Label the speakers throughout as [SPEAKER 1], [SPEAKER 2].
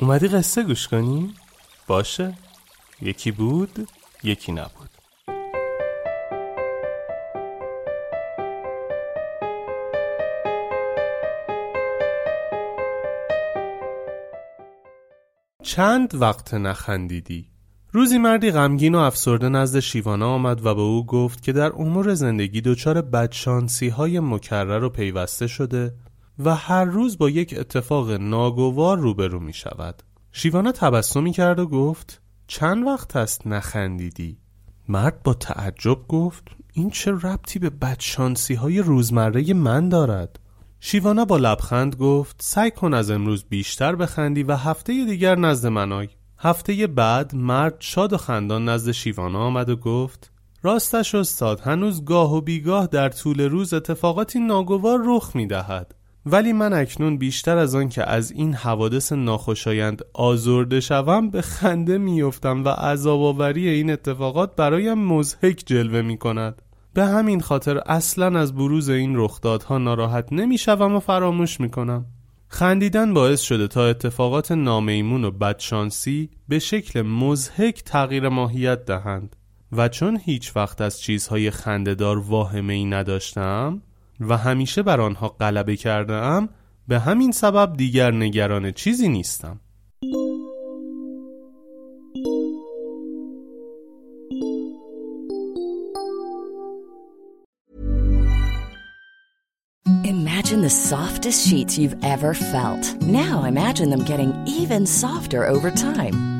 [SPEAKER 1] اومدی قصه گوش کنی؟ باشه. یکی بود یکی نبود. چند وقت نخندیدی؟ روزی مردی غمگین و افسرده نزد شیوانا آمد و به او گفت که در امور زندگی دچار بدشانسی های مکرر و پیوسته شده و هر روز با یک اتفاق ناگوار روبرو می شود شیوانا تبسمی کرد و گفت چند وقت است نخندیدی؟ مرد با تعجب گفت این چه ربطی به بدشانسی های روزمره من دارد؟ شیوانا با لبخند گفت سعی کن از امروز بیشتر بخندی و هفته دیگر نزد من آی. هفته بعد مرد شاد و خندان نزد شیوانا آمد و گفت راستش استاد هنوز گاه و بیگاه در طول روز اتفاقاتی ناگوار رخ می دهد ولی من اکنون بیشتر از آن که از این حوادث ناخوشایند آزرده شوم به خنده میافتم و عذاب آوری این اتفاقات برایم مضحک جلوه می کند به همین خاطر اصلا از بروز این رخدادها ناراحت نمی‌شوم و فراموش می کنم خندیدن باعث شده تا اتفاقات نامیمون و بدشانسی به شکل مضحک تغییر ماهیت دهند. و چون هیچ وقت از چیزهای خندهدار واهمه ای نداشتم و همیشه بر آنها غلبه کرده ام به همین سبب دیگر نگران چیزی نیستم
[SPEAKER 2] Imagine the softest sheets you've ever felt. Now imagine them getting even softer over time.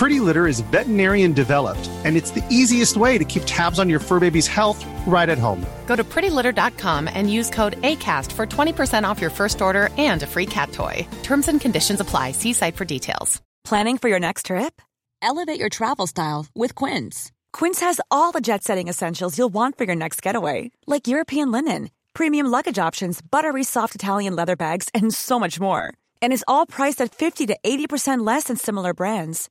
[SPEAKER 3] Pretty Litter is veterinarian developed, and it's the easiest way to keep tabs on your fur baby's health right at home.
[SPEAKER 4] Go to prettylitter.com and use code ACAST for 20% off your first order and a free cat toy. Terms and conditions apply. See site for details.
[SPEAKER 5] Planning for your next trip? Elevate your travel style with Quince.
[SPEAKER 6] Quince has all the jet setting essentials you'll want for your next getaway, like European linen, premium luggage options, buttery soft Italian leather bags, and so much more. And is all priced at 50 to 80% less than similar brands.